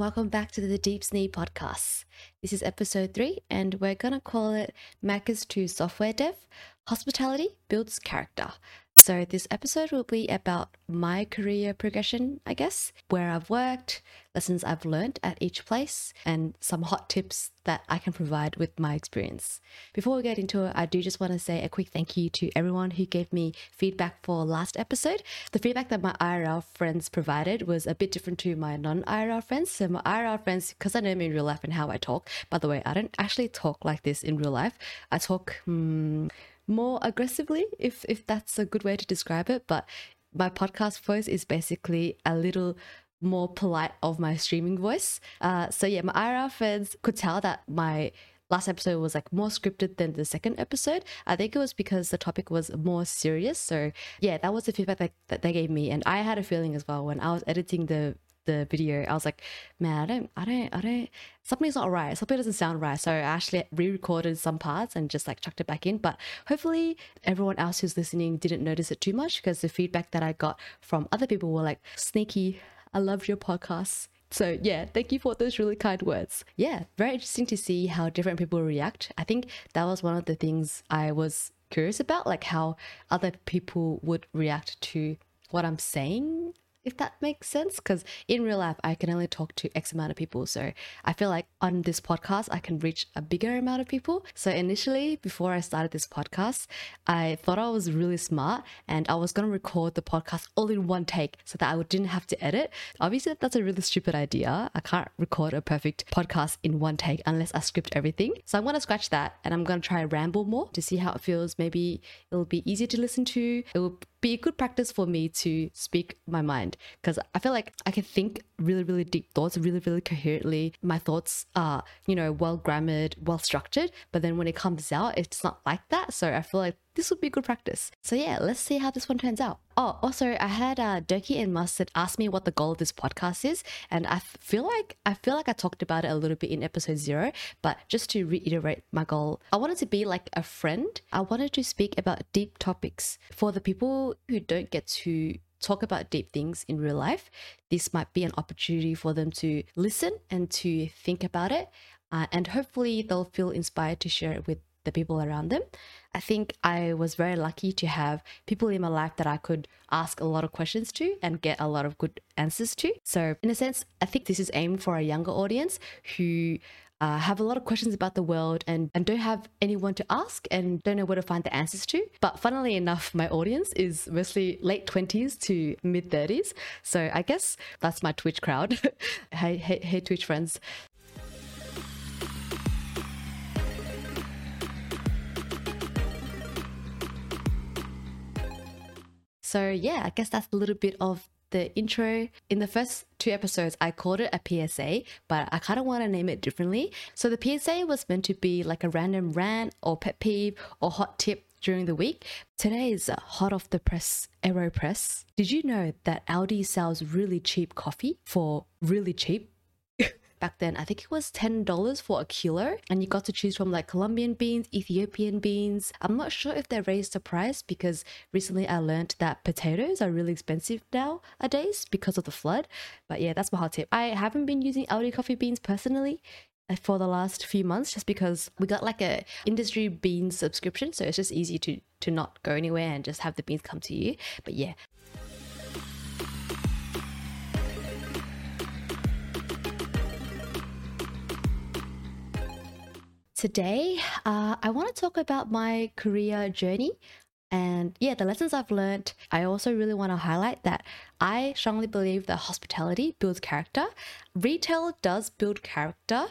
welcome back to the Deep Snee podcast. This is episode three, and we're gonna call it Macca's to Software Dev Hospitality Builds Character. So, this episode will be about my career progression, I guess, where I've worked, lessons I've learned at each place, and some hot tips that I can provide with my experience. Before we get into it, I do just want to say a quick thank you to everyone who gave me feedback for last episode. The feedback that my IRL friends provided was a bit different to my non IRL friends. So, my IRL friends, because I know me in real life and how I talk, by the way, I don't actually talk like this in real life. I talk. Hmm, more aggressively, if if that's a good way to describe it. But my podcast voice is basically a little more polite of my streaming voice. Uh, so yeah, my IRL fans could tell that my last episode was like more scripted than the second episode. I think it was because the topic was more serious. So yeah, that was the feedback that, that they gave me. And I had a feeling as well when I was editing the the video, I was like, man, I don't, I don't, I don't, something's not right. Something doesn't sound right. So I actually re recorded some parts and just like chucked it back in. But hopefully, everyone else who's listening didn't notice it too much because the feedback that I got from other people were like, sneaky, I love your podcast. So yeah, thank you for those really kind words. Yeah, very interesting to see how different people react. I think that was one of the things I was curious about, like how other people would react to what I'm saying if that makes sense. Because in real life, I can only talk to X amount of people. So I feel like on this podcast, I can reach a bigger amount of people. So initially, before I started this podcast, I thought I was really smart and I was going to record the podcast all in one take so that I didn't have to edit. Obviously, that's a really stupid idea. I can't record a perfect podcast in one take unless I script everything. So I'm going to scratch that and I'm going to try ramble more to see how it feels. Maybe it'll be easier to listen to. It will be a good practice for me to speak my mind because I feel like I can think really, really deep thoughts really, really coherently. My thoughts are, you know, well grammared, well structured, but then when it comes out, it's not like that. So I feel like this would be good practice. So yeah, let's see how this one turns out. Oh, also, I had uh, Doki and Mustard ask me what the goal of this podcast is, and I feel like I feel like I talked about it a little bit in episode zero. But just to reiterate my goal, I wanted to be like a friend. I wanted to speak about deep topics for the people who don't get to talk about deep things in real life. This might be an opportunity for them to listen and to think about it. Uh, and hopefully, they'll feel inspired to share it with the people around them. I think I was very lucky to have people in my life that I could ask a lot of questions to and get a lot of good answers to. So, in a sense, I think this is aimed for a younger audience who uh, have a lot of questions about the world and, and don't have anyone to ask and don't know where to find the answers to. But funnily enough, my audience is mostly late 20s to mid 30s. So I guess that's my Twitch crowd. hey, hey, hey, Twitch friends. So, yeah, I guess that's a little bit of the intro. In the first two episodes, I called it a PSA, but I kind of want to name it differently. So, the PSA was meant to be like a random rant or pet peeve or hot tip during the week. Today is hot off the press AeroPress. Did you know that Aldi sells really cheap coffee for really cheap? Back then. I think it was $10 for a kilo, and you got to choose from like Colombian beans, Ethiopian beans. I'm not sure if they raised the price because recently I learned that potatoes are really expensive nowadays because of the flood. But yeah, that's my hot tip. I haven't been using Aldi coffee beans personally uh, for the last few months just because we got like a industry beans subscription so it's just easy to to not go anywhere and just have the beans come to you but yeah Today, uh, I want to talk about my career journey and yeah, the lessons I've learned. I also really want to highlight that I strongly believe that hospitality builds character. Retail does build character,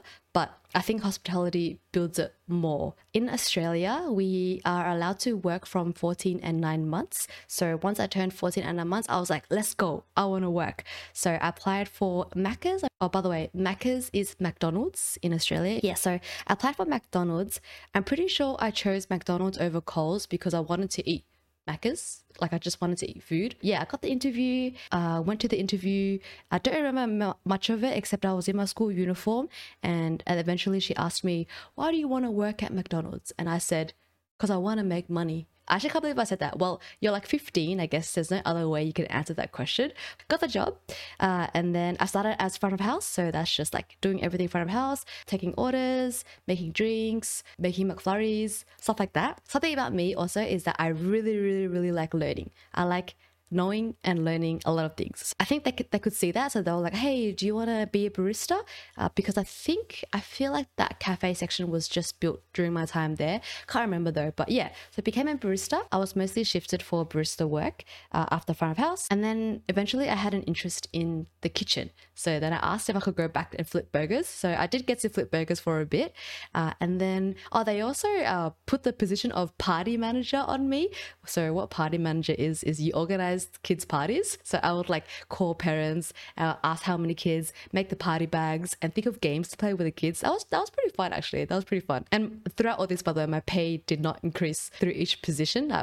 I think hospitality builds it more. In Australia, we are allowed to work from 14 and 9 months. So once I turned 14 and 9 months, I was like, let's go. I want to work. So I applied for Macca's. Oh, by the way, Macca's is McDonald's in Australia. Yeah, so I applied for McDonald's. I'm pretty sure I chose McDonald's over Coles because I wanted to eat Macca's. Like I just wanted to eat food. Yeah, I got the interview, uh, went to the interview. I don't remember much of it except I was in my school uniform and, and eventually she asked me, why do you want to work at McDonald's? And I said, because I want to make money. I actually can't believe I said that. Well, you're like 15. I guess there's no other way you can answer that question. Got the job. Uh, and then I started as front of house. So that's just like doing everything front of house, taking orders, making drinks, making McFlurries, stuff like that. Something about me also is that I really, really, really like learning. I like knowing and learning a lot of things. I think they could, they could see that. So they were like, hey, do you want to be a barista? Uh, because I think, I feel like that cafe section was just built during my time there. Can't remember though. But yeah, so I became a barista. I was mostly shifted for barista work uh, after front of house. And then eventually I had an interest in the kitchen. So then I asked if I could go back and flip burgers. So I did get to flip burgers for a bit. Uh, and then, oh, they also uh, put the position of party manager on me. So what party manager is, is you organize organized kids' parties. So I would like call parents, uh, ask how many kids, make the party bags, and think of games to play with the kids. That was that was pretty fun actually. That was pretty fun. And throughout all this, by the way, my pay did not increase through each position.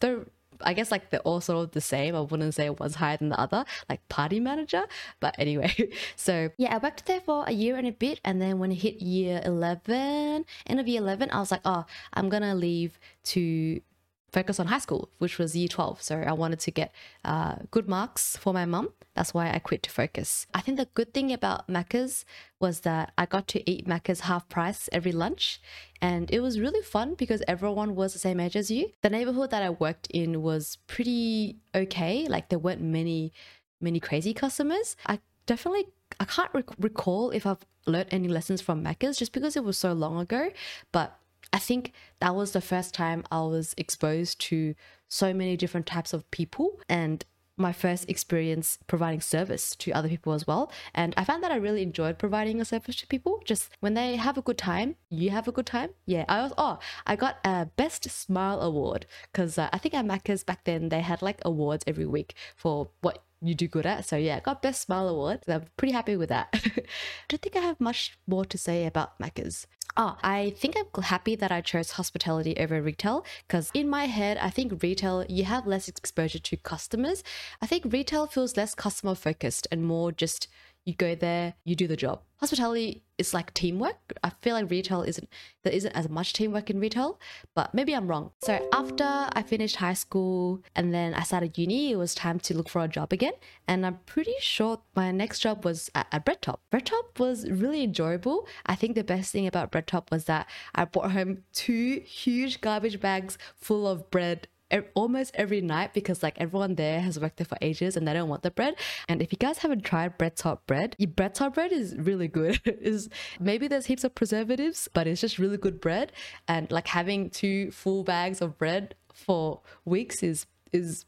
Though I guess like they're all sort of the same. I wouldn't say one's higher than the other, like party manager. But anyway, so yeah, I worked there for a year and a bit. And then when it hit year 11, end of year 11, I was like, oh, I'm to leave to focus on high school, which was year 12. So I wanted to get uh, good marks for my mum. That's why I quit to focus. I think the good thing about Macca's was that I got to eat Macca's half price every lunch. And it was really fun because everyone was the same age as you. The neighborhood that I worked in was pretty okay. Like there weren't many, many crazy customers. I definitely I can't rec- recall if I've learned any lessons from Macca's just because it was so long ago. But I think that was the first time I was exposed to so many different types of people and my first experience providing service to other people as well. And I found that I really enjoyed providing a service to people. Just when they have a good time, you have a good time. Yeah, I was, oh, I got a Best Smile Award because uh, I think at Macca's back then they had like awards every week for what you do good at. So yeah, I got Best Smile Award. So I'm pretty happy with that. I don't think I have much more to say about Macca's. Oh, I think I'm happy that I chose hospitality over retail because in my head, I think retail, you have less exposure to customers. I think retail feels less customer focused and more just you go there, you do the job. Hospitality is like teamwork. I feel like retail isn't there isn't as much teamwork in retail, but maybe I'm wrong. So after I finished high school and then I started uni, it was time to look for a job again. And I'm pretty sure my next job was at, at Bread Top. Bread Top was really enjoyable. I think the best thing about Bread Top was that I brought home two huge garbage bags full of bread almost every night because like everyone there has worked there for ages and they don't want the bread. And if you guys haven't tried bread top bread, bread top bread is really good. is maybe there's heaps of preservatives, but it's just really good bread. And like having two full bags of bread for weeks is is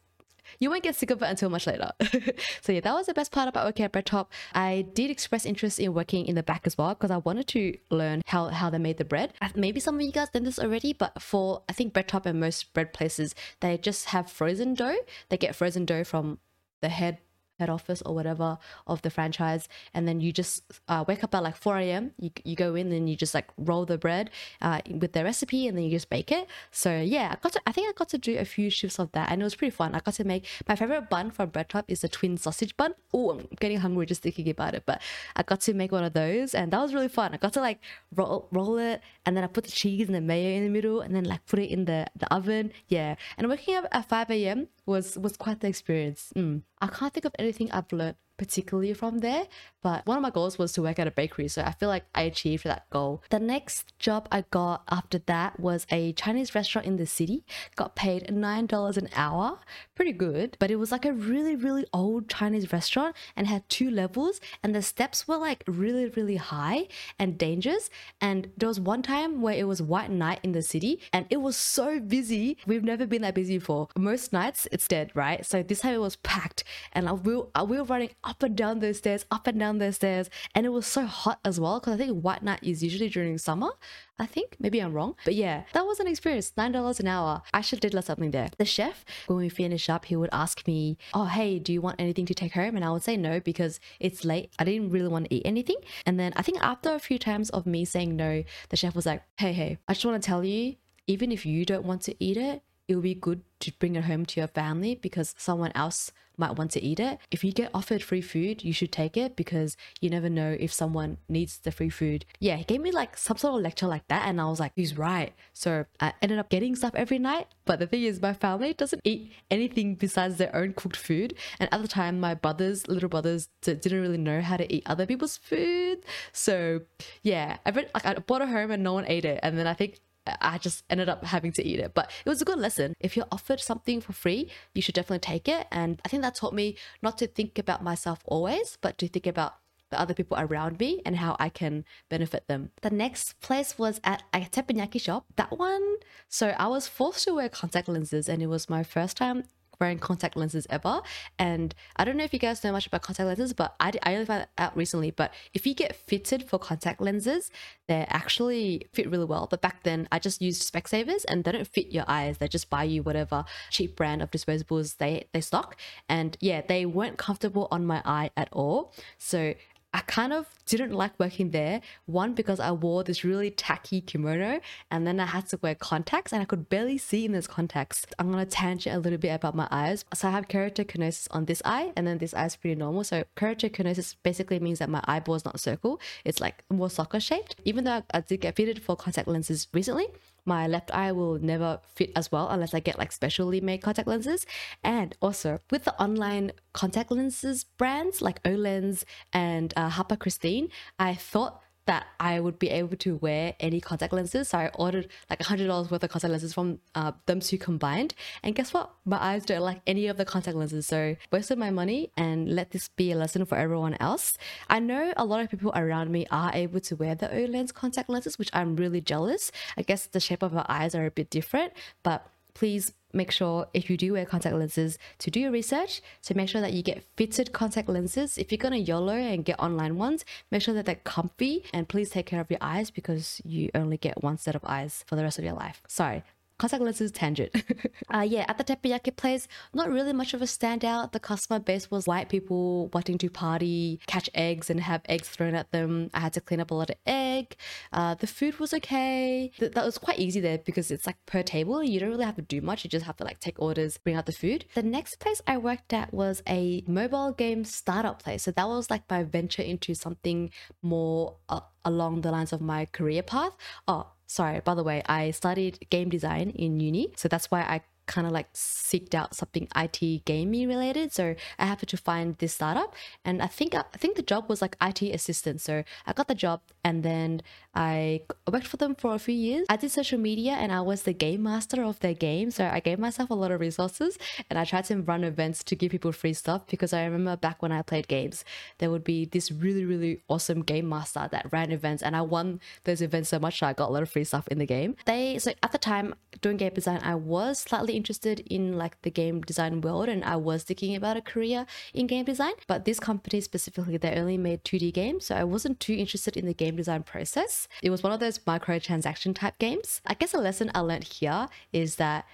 you won't get sick of it until much later. so yeah, that was the best part about working at Bread Top. I did express interest in working in the back as well because I wanted to learn how, how they made the bread. Maybe some of you guys done this already, but for I think Bread Top and most bread places, they just have frozen dough. They get frozen dough from the head head office or whatever of the franchise and then you just uh, wake up at like 4 a.m you, you go in and you just like roll the bread uh, with the recipe and then you just bake it. So yeah i got to i think i got to do a few shifts of that and it was pretty fun. I got to make my favorite bun from bread top is the twin sausage bun. Oh i'm getting hungry just thinking about it but i got to make one of those and that was really fun. I got to like roll roll it and then i put the cheese and the mayo in the middle and then like put it in the the oven. Yeah and waking up at 5 a.m was was quite the experience mm. i can't think of anything I've learned particularly from there. But one of my goals was to work at a bakery. So I feel like I achieved that goal. The next job I got after that was a Chinese restaurant in the city. Got paid $9 an hour. Pretty good. But it was like a really, really old Chinese restaurant and had two levels. And the steps were like really, really high and dangerous. And there was one time where it was white night in the city and it was so busy. We've never been that busy before. Most nights it's dead, right? So this time it was packed and we were, we were running up and down those stairs, up and down those stairs. And it was so hot as well because I think white night is usually during summer. I think maybe I'm wrong, but yeah, that was an experience. Nine dollars an hour. I should did something there. The chef, when we finish up, he would ask me, "Oh, hey, do you want anything to take home?" And I would say no because it's late. I didn't really want to eat anything. And then I think after a few times of me saying no, the chef was like, "Hey, hey, I just want to tell you, even if you don't want to eat it, it would be good to bring it home to your family because someone else might want to eat it. If you get offered free food, you should take it because you never know if someone needs the free food. Yeah, he gave me like some sort of lecture like that, and I was like, he's right. So I ended up getting stuff every night. But the thing is, my family doesn't eat anything besides their own cooked food. And at the time, my brothers, little brothers, didn't really know how to eat other people's food. So yeah, I like I brought it home and no one ate it. And then I think I just ended up having to eat it. But it was a good lesson. If you're offered something for free, you should definitely take it. And I think that taught me not to think about myself always, but to think about the other people around me and how I can benefit them. The next place was at a teppanyaki shop. That one, so I was forced to wear contact lenses and it was my first time wearing contact lenses ever. And I don't know if you guys know much about contact lenses, but I, I only found out recently. But if you get fitted for contact lenses, they actually fit really well. But back then, I just used Specsavers and they don't fit your eyes. They just buy you whatever cheap brand of disposables they, they stock. And yeah, they weren't comfortable on my eye at all. So I kind of didn't like working there. One, because I wore this really tacky kimono and then I had to wear contacts and I could barely see in those contacts. I'm going to tangent a little bit about my eyes. So I have keratoconus on this eye and then this eye is pretty normal. So keratoconus basically means that my eyeball is not circle. It's like more soccer shaped. Even though I did get fitted for contact lenses recently, my left eye will never fit as well unless I get like specially made contact lenses. And also with the online contact lenses brands like Olens and uh, Hapa Kristin, I thought that I would be able to wear any contact lenses. So I ordered like $100 worth of contact lenses from uh, them two combined. And guess what? My eyes don't like any of the contact lenses. So wasted my money and let this be a lesson for everyone else. I know a lot of people around me are able to wear the Olens contact lenses, which I'm really jealous. I guess the shape of our eyes are a bit different, but please make sure if you do wear contact lenses to do your research to make sure that you get fitted contact lenses. If you're to YOLO and get online ones make sure that they're comfy and please take care of your eyes because you only get one set of eyes for the rest of your life. Sorry contact lenses tangent. uh, yeah, at the teppanyaki place, not really much of a standout. The customer base was white people wanting to party, catch eggs, and have eggs thrown at them. I had to clean up a lot of egg. Uh, the food was okay. Th- that was quite easy there because it's like per table. You don't really have to do much. You just have to like take orders, bring out the food. The next place I worked at was a mobile game startup place. So that was like my venture into something more uh, along the lines of my career path. Oh, sorry, by the way, I studied game design in uni. So that's why I kind of like seeked out something IT gaming related. So I happened to find this startup, and I think I think the job was like IT assistant. So I got the job, and then I worked for them for a few years. I did social media, and I was the game master of their game. So I gave myself a lot of resources, and I tried to run events to give people free stuff because I remember back when I played games, there would be this really really awesome game master that ran events, and I won those events so much. So I got a lot of free stuff in the game. They so at the time doing game design, I was slightly interested in like the game design world and I was thinking about a career in game design. But this company specifically, they only made 2D games. So I wasn't too interested in the game design process. It was one of those microtransaction type games. I guess a lesson I learned here is that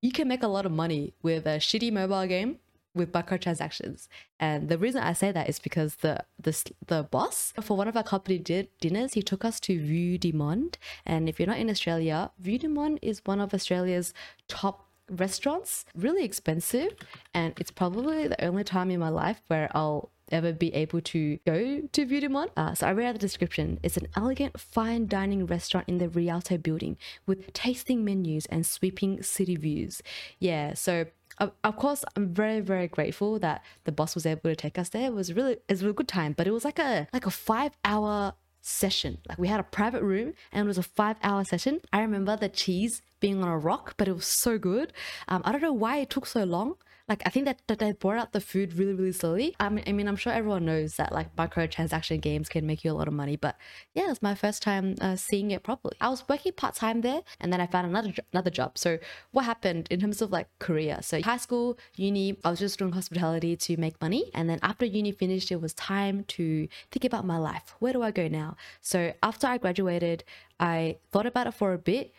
you can make a lot of money with a shitty mobile game with microtransactions. And the reason I say that is because the the, the boss for one of our company dinners, he took us to Vue de Monde. And if you're not in Australia, Vue de Monde is one of Australia's top restaurants really expensive and it's probably the only time in my life where I'll ever be able to go to de Uh, so I read out the description. It's an elegant fine dining restaurant in the Rialto building with tasting menus and sweeping city views. Yeah, so of course, I'm very, very grateful that the boss was able to take us there. It was really, it was a good time, but it was like a like a five hour session. Like we had a private room and it was a five hour session. I remember the cheese being on a rock, but it was so good. Um, I don't know why it took so long like I think that, that they brought out the food really really slowly. I mean, I mean I'm sure everyone knows that like microtransaction games can make you a lot of money, but yeah, it's my first time uh, seeing it properly. I was working part time there, and then I found another another job. So what happened in terms of like career? So high school, uni, I was just doing hospitality to make money, and then after uni finished, it was time to think about my life. Where do I go now? So after I graduated, I thought about it for a bit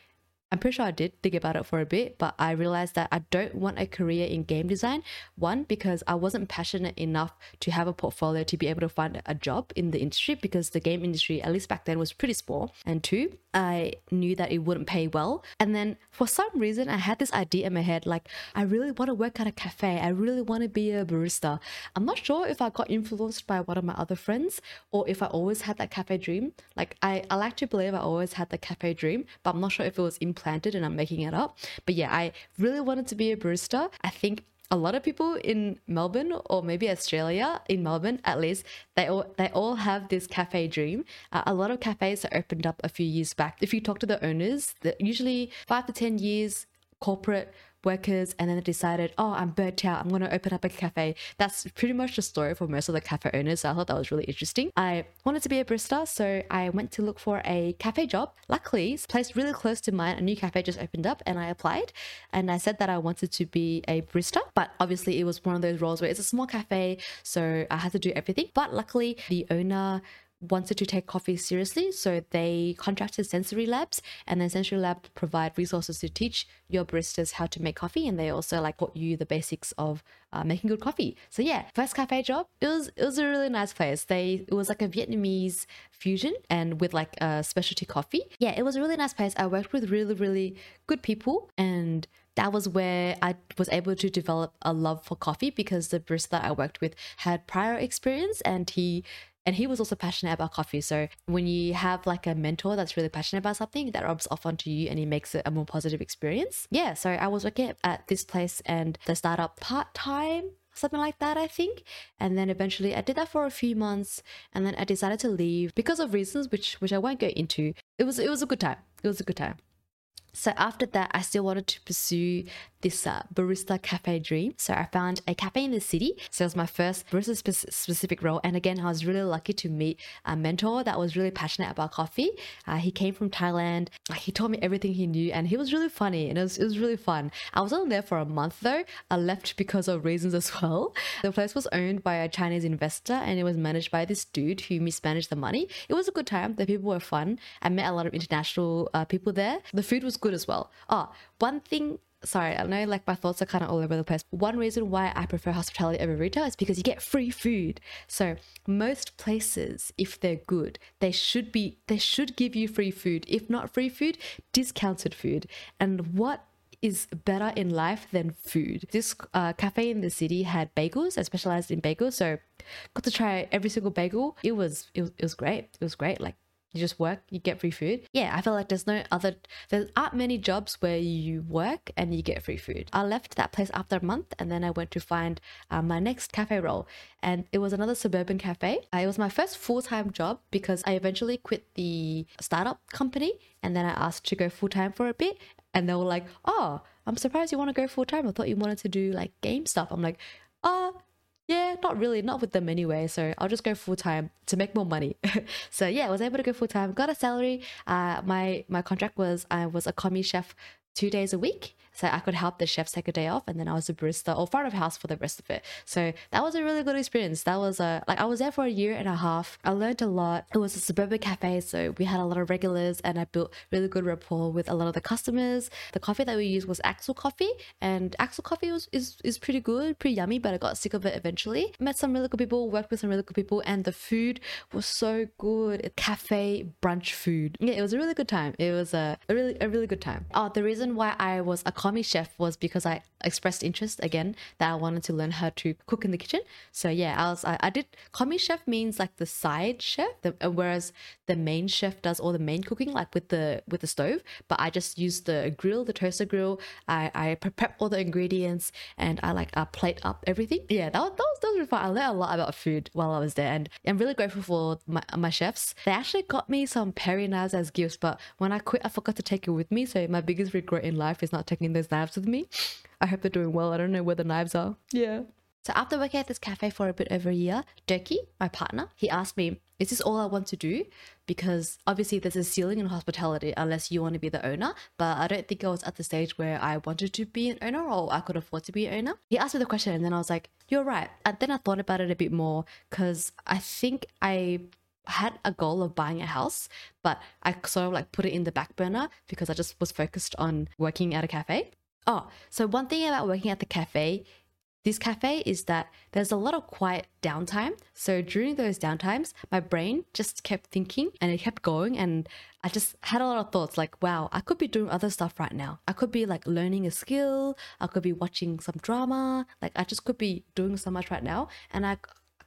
I'm pretty sure I did think about it for a bit, but I realized that I don't want a career in game design. One, because I wasn't passionate enough to have a portfolio to be able to find a job in the industry because the game industry, at least back then, was pretty small. And two, I knew that it wouldn't pay well. And then for some reason, I had this idea in my head like, I really want to work at a cafe. I really want to be a barista. I'm not sure if I got influenced by one of my other friends or if I always had that cafe dream. Like, I, I like to believe I always had the cafe dream, but I'm not sure if it was implanted and I'm making it up. But yeah, I really wanted to be a barista. I think a lot of people in Melbourne or maybe Australia in Melbourne at least they all they all have this cafe dream. Uh, a lot of cafes that opened up a few years back. If you talk to the owners, usually five to ten years corporate workers and then they decided, oh, I'm burnt out. I'm going to open up a cafe. That's pretty much the story for most of the cafe owners. So I thought that was really interesting. I wanted to be a barista, so I went to look for a cafe job. Luckily, it's placed really close to mine. A new cafe just opened up and I applied and I said that I wanted to be a barista. But obviously, it was one of those roles where it's a small cafe, so I had to do everything. But luckily, the owner wanted to take coffee seriously, so they contracted Sensory Labs, and then Sensory Lab provide resources to teach your baristas how to make coffee, and they also like taught you the basics of uh, making good coffee. So yeah, first cafe job, it was it was a really nice place. They it was like a Vietnamese fusion and with like a specialty coffee. Yeah, it was a really nice place. I worked with really really good people and that was where I was able to develop a love for coffee because the barista I worked with had prior experience and he and he was also passionate about coffee. So when you have like a mentor that's really passionate about something, that rubs off onto you and it makes it a more positive experience. Yeah, so I was working at this place and the startup part time something like that i think and then eventually i did that for a few months and then i decided to leave because of reasons which which i won't go into it was it was a good time it was a good time so after that, I still wanted to pursue this uh, barista cafe dream. So I found a cafe in the city. So it was my first barista spe- specific role. And again, I was really lucky to meet a mentor that was really passionate about coffee. Uh, he came from Thailand. He taught me everything he knew, and he was really funny, and it was, it was really fun. I was only there for a month though. I left because of reasons as well. The place was owned by a Chinese investor, and it was managed by this dude who mismanaged the money. It was a good time. The people were fun. I met a lot of international uh, people there. The food was good as well. Oh, one thing sorry, I know like my thoughts are kind of all over the place. One reason why I prefer hospitality over retail is because you get free food. So most places, if they're good, they should be they should give you free food. If not free food, discounted food. And what is better in life than food. This uh, cafe in the city had bagels. I specialized in bagels, so got to try every single bagel. It was it was, it was great. It was great. Like you just work, you get free food. Yeah, I feel like there's no other, there aren't many jobs where you work and you get free food. I left that place after a month and then I went to find uh, my next cafe role. And it was another suburban cafe. Uh, it was my first full time job because I eventually quit the startup company and then I asked to go full time for a bit. And they were like, oh, I'm surprised you want to go full time. I thought you wanted to do like game stuff. I'm like, oh, yeah, not really, not with them anyway. So I'll just go full time to make more money. so yeah, I was able to go full time, got a salary. Uh, my my contract was I was a commis chef two days a week. So I could help the chefs take a day off, and then I was a barista or front of house for the rest of it. So that was a really good experience. That was a like I was there for a year and a half. I learned a lot. It was a suburban cafe, so we had a lot of regulars, and I built really good rapport with a lot of the customers. The coffee that we used was Axil coffee, and Axil coffee was is is pretty good, pretty yummy. But I got sick of it eventually. Met some really good people, worked with some really good people, and the food was so good. Cafe brunch food. Yeah, it was a really good time. It was a, a really a really good time. Oh, the reason why I was a commis chef was because I expressed interest again that I wanted to learn how to cook in the kitchen. So yeah, I was I, I did commis chef means like the side chef, the, uh, whereas the main chef does all the main cooking like with the with the stove. But I just use the grill, the toaster grill. I I prep all the ingredients and I like I plate up everything. Yeah, that was that was, really fun. I learned a lot about food while I was there, and I'm really grateful for my my chefs. They actually got me some Perry knives as gifts, but when I quit, I forgot to take it with me. So my biggest regret in life is not taking those knives with me. I hope they're doing well. I don't know where the knives are. Yeah. So after working at this cafe for a bit over a year, Dirky, my partner, he asked me, is this all I want to do? Because obviously there's a ceiling in hospitality unless you want to be the owner. But I don't think I was at the stage where I wanted to be an owner or I could afford to be an owner. He asked me the question and then I was like, you're right. And then I thought about it a bit more because I think I had a goal of buying a house, but I sort of like put it in the back burner because I just was focused on working at a cafe. Oh, so one thing about working at the cafe this cafe is that there's a lot of quiet downtime. So during those downtimes, my brain just kept thinking and it kept going. And I just had a lot of thoughts like, wow, I could be doing other stuff right now. I could be like learning a skill. I could be watching some drama. Like I just could be doing so much right now. And I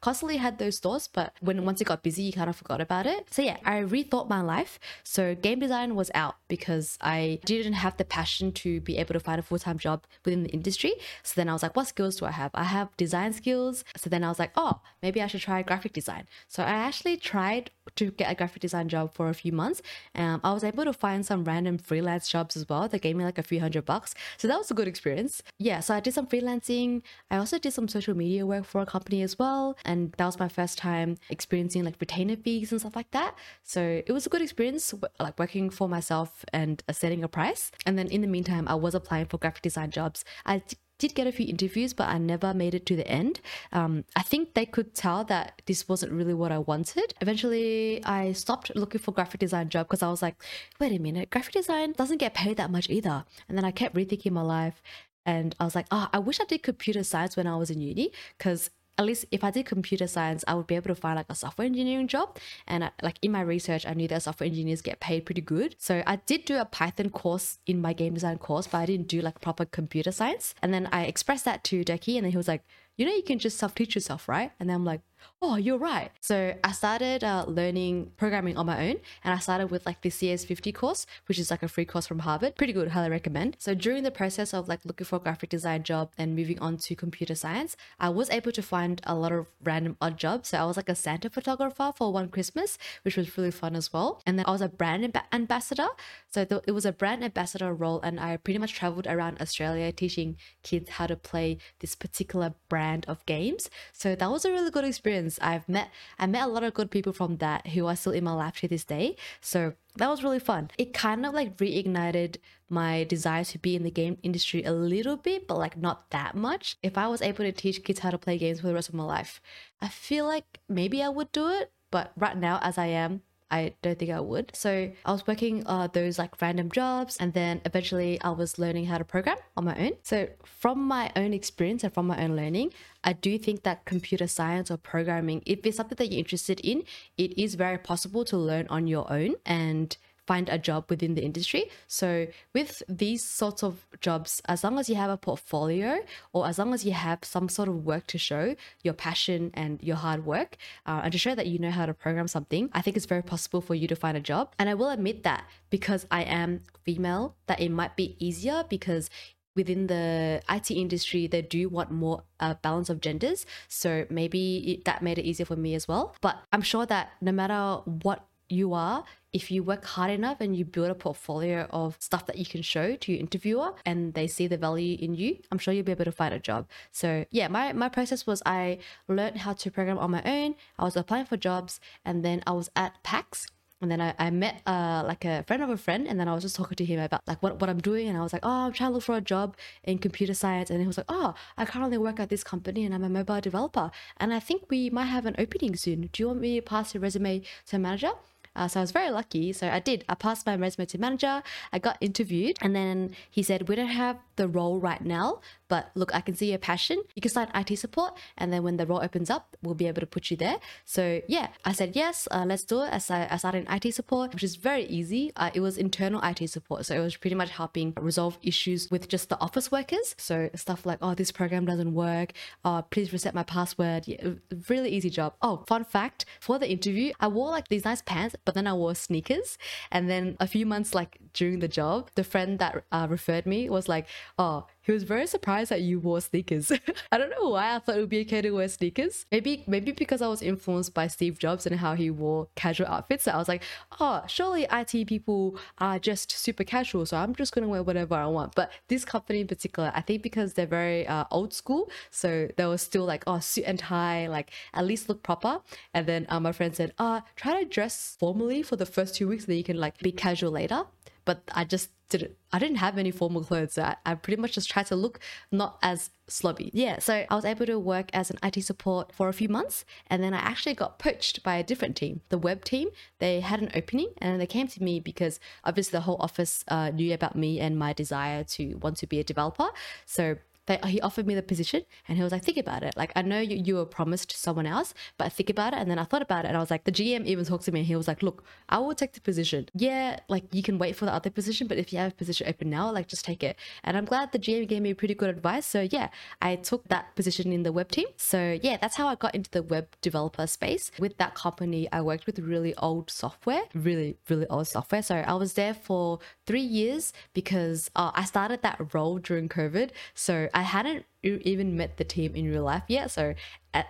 constantly had those thoughts, but when once it got busy, you kind of forgot about it. So yeah, I rethought my life. So game design was out because I didn't have the passion to be able to find a full time job within the industry. So then I was like, what skills do I have? I have design skills. So then I was like, oh, maybe I should try graphic design. So I actually tried to get a graphic design job for a few months. Um, I was able to find some random freelance jobs as well that gave me like a few hundred bucks. So that was a good experience. Yeah, so I did some freelancing. I also did some social media work for a company as well and that was my first time experiencing like retainer fees and stuff like that. So it was a good experience, like working for myself and setting a price. And then in the meantime, I was applying for graphic design jobs. I did get a few interviews, but I never made it to the end. Um, I think they could tell that this wasn't really what I wanted. Eventually, I stopped looking for graphic design job because I was like, wait a minute, graphic design doesn't get paid that much either. And then I kept rethinking my life. And I was like, oh, I wish I did computer science when I was in uni because at least if I did computer science, I would be able to find like a software engineering job. And I, like in my research, I knew that software engineers get paid pretty good. So I did do a Python course in my game design course, but I didn't do like proper computer science. And then I expressed that to Decky, and then he was like, you know, you can just self teach yourself, right? And then I'm like, oh, you're right. So I started uh, learning programming on my own, and I started with like the CS50 course, which is like a free course from Harvard. Pretty good, highly recommend. So during the process of like looking for a graphic design job and moving on to computer science, I was able to find a lot of random odd jobs. So I was like a Santa photographer for one Christmas, which was really fun as well. And then I was a brand amb- ambassador. So th- it was a brand ambassador role, and I pretty much traveled around Australia teaching kids how to play this particular brand of games. So that was a really good experience experience. I've met I met a lot of good people from that who are still in my life to this day. So that was really fun. It kind of like reignited my desire to be in the game industry a little bit, but like not that much. If I was able to teach kids how to play games for the rest of my life, I feel like maybe I would do it. But right now, as I am, I don't think I would. So I was working uh, those like random jobs, and then eventually I was learning how to program on my own. So from my own experience and from my own learning, I do think that computer science or programming, if it's something that you're interested in, it is very possible to learn on your own and find a job within the industry. So with these sorts of jobs, as long as you have a portfolio or as long as you have some sort of work to show your passion and your hard work uh, and to show that you know how to program something, I think it's very possible for you to find a job. And I will admit that because I am female, that it might be easier because within the IT industry, they do want more uh, balance of genders. So maybe that made it easier for me as well. But I'm sure that no matter what you are, if you work hard enough and you build a portfolio of stuff that you can show to your interviewer and they see the value in you, I'm sure you'll be able to find a job. So yeah, my, my process was I learned how to program on my own. I was applying for jobs and then I was at PAX and then I, I met uh, like a friend of a friend and then I was just talking to him about like what, what I'm doing and I was like, oh, I'm trying to look for a job in computer science. And he was like, oh, I currently work at this company and I'm a mobile developer. And I think we might have an opening soon. Do you want me to pass your resume to a manager? Uh, so I was very lucky. So I did. I passed my resume to manager. I got interviewed, and then he said, "We don't have the role right now, but look, I can see your passion. You can start IT support, and then when the role opens up, we'll be able to put you there." So yeah, I said yes. Uh, let's do it. I, I started in IT support, which is very easy. Uh, it was internal IT support, so it was pretty much helping resolve issues with just the office workers. So stuff like, "Oh, this program doesn't work. Oh, please reset my password." Yeah, really easy job. Oh, fun fact for the interview, I wore like these nice pants but then I wore sneakers. And then a few months like during the job, the friend that uh, referred me was like, "Oh, he was very surprised that you wore sneakers. I don't know why I thought it would be okay to wear sneakers. Maybe maybe because I was influenced by Steve Jobs and how he wore casual outfits. So I was like, oh, surely IT people are just super casual, so I'm just gonna wear whatever I want. But this company in particular, I think because they're very uh, old school, so they were still like, oh, suit and tie, like at least look proper. And then uh, my friend said, uh, try to dress formally for the first two weeks, then you can like be casual later but I just didn't I didn't have any formal clothes. So I, I pretty much just tried to look not as slobby. Yeah, so I was able to work as an IT support for a few months and then I actually got poached by a different team, the web team. They had an opening and they came to me because obviously the whole office uh, knew about me and my desire to want to be a developer. So they, he offered me the position and he was like, think about it. Like, I know you, you were promised someone else, but think about it. And then I thought about it and I was like, the GM even talked to me and he was like, look, I will take the position. Yeah, like you can wait for the other position, but if you have a position open now, like just take it. And I'm glad the GM gave me pretty good advice. So yeah, I took that position in the web team. So yeah, that's how I got into the web developer space. With that company, I worked with really old software, really, really old software. So I was there for three years because uh, I started that role during COVID. So I hadn't even met the team in real life yet. So,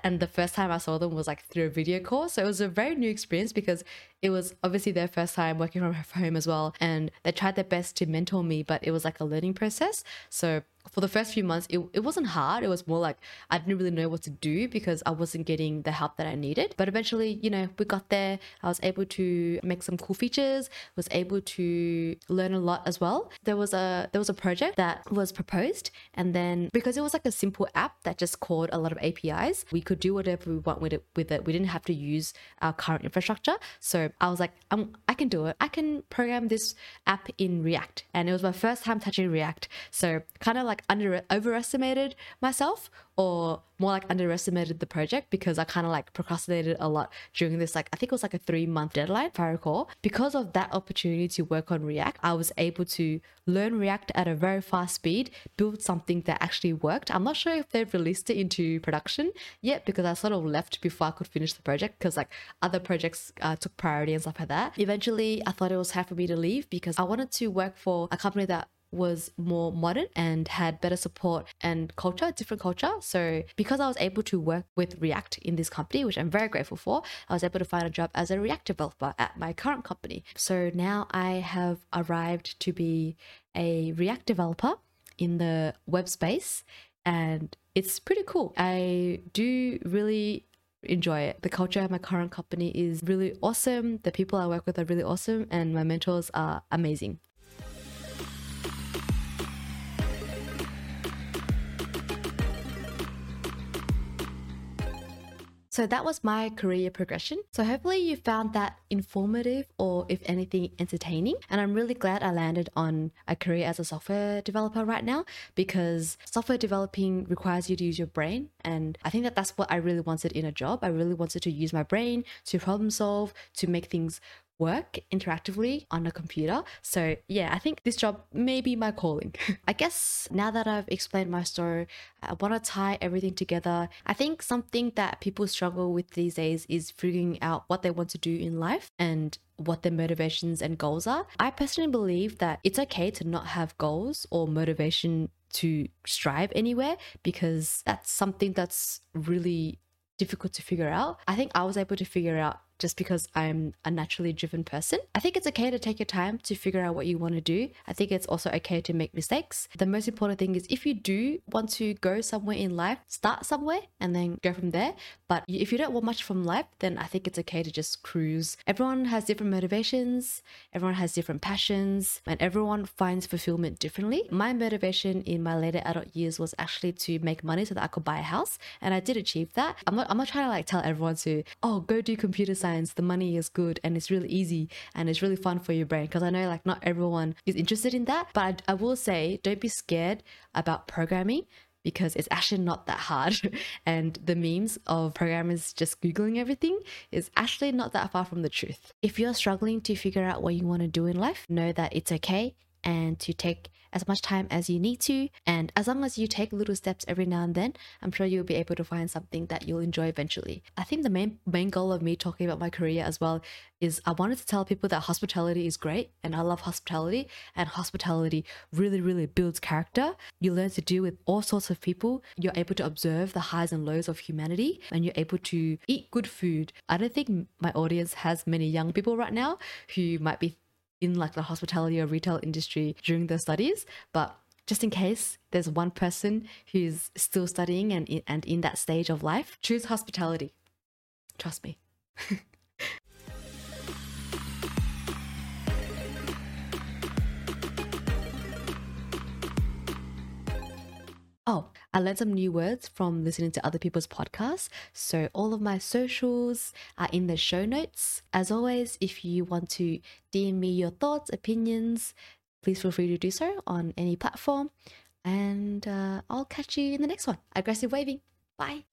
and the first time I saw them was like through a video call. So it was a very new experience because it was obviously their first time working from home as well. And they tried their best to mentor me, but it was like a learning process. So for the first few months, it, it wasn't hard. It was more like I didn't really know what to do because I wasn't getting the help that I needed. But eventually, you know, we got there. I was able to make some cool features, was able to learn a lot as well. There was a there was a project that was proposed and then because it was like a simple app that just called a lot of APIs, we could do whatever we want with it with it. We didn't have to use our current infrastructure. So I was like, I'm, I can do it. I can program this app in React. And it was my first time touching React. So kind of like like under overestimated myself or more like underestimated the project because I kind of like procrastinated a lot during this like I think it was like a 3 month deadline if I recall. Because of that opportunity to work on React I was able to learn React at a very fast speed build something that actually worked. I'm not sure if they've released it into production yet because I sort of left before I could finish the project because like other projects uh, took priority and stuff like that. Eventually I thought it was time for me to leave because I wanted to work for a company that was more modern and had better support and culture, different culture. So because I was able to work with React in this company, which I'm very grateful for, I was able to find a job as a React developer at my current company. So now I have arrived to be a React developer in the web space and it's pretty cool. I do really enjoy it. The culture at my current company is really awesome. The people I work with are really awesome and my mentors are amazing. So that was my career progression. So hopefully you found that informative or if anything entertaining. And I'm really glad I landed on a career as a software developer right now because software developing requires you to use your brain. And I think that that's what I really wanted in a job. I really wanted to use my brain to problem solve, to make things work interactively on a computer. So, yeah, I think this job may be my calling. I guess now that I've explained my story, I want to tie everything together. I think something that people struggle with these days is figuring out what they want to do in life and what their motivations and goals are. I personally believe that it's okay to not have goals or motivation to strive anywhere because that's something that's really difficult to figure out. I think I was able to figure out just because I'm a naturally driven person. I think it's okay to take your time to figure out what you want to do. I think it's also okay to make mistakes. The most important thing is if you do want to go somewhere in life, start somewhere and then go from there. But if you don't want much from life, then I think it's okay to just cruise. Everyone has different motivations, everyone has different passions, and everyone finds fulfillment differently. My motivation in my later adult years was actually to make money so that I could buy a house, and I did achieve that. I'm not, I'm not trying to like tell everyone to, oh, go do computer science science, the money is good and it's really easy and it's really fun for your brain. Because I know like not everyone is interested in that, but I, I will say don't be scared about programming because it's actually not that hard. and the memes of programmers just Googling everything is actually not that far from the truth. If you're struggling to figure out what you want to do in life, know that it's okay and to take as much time as you need to. And as long as you take little steps every now and then, I'm sure you'll be able to find something that you'll enjoy eventually. I think the main main goal of me talking about my career as well is I wanted to tell people that hospitality is great and I love hospitality and hospitality really really builds character. You learn to deal with all sorts of people. You're able to observe the highs and lows of humanity and you're able to eat good food. I don't think my audience has many young people right now who might be in like the hospitality or retail industry during their studies, but just in case there's one person who's still studying and and in that stage of life, choose hospitality. Trust me. Oh, I learned some new words from listening to other people's podcasts. So, all of my socials are in the show notes. As always, if you want to DM me your thoughts, opinions, please feel free to do so on any platform. And uh, I'll catch you in the next one. Aggressive waving. Bye.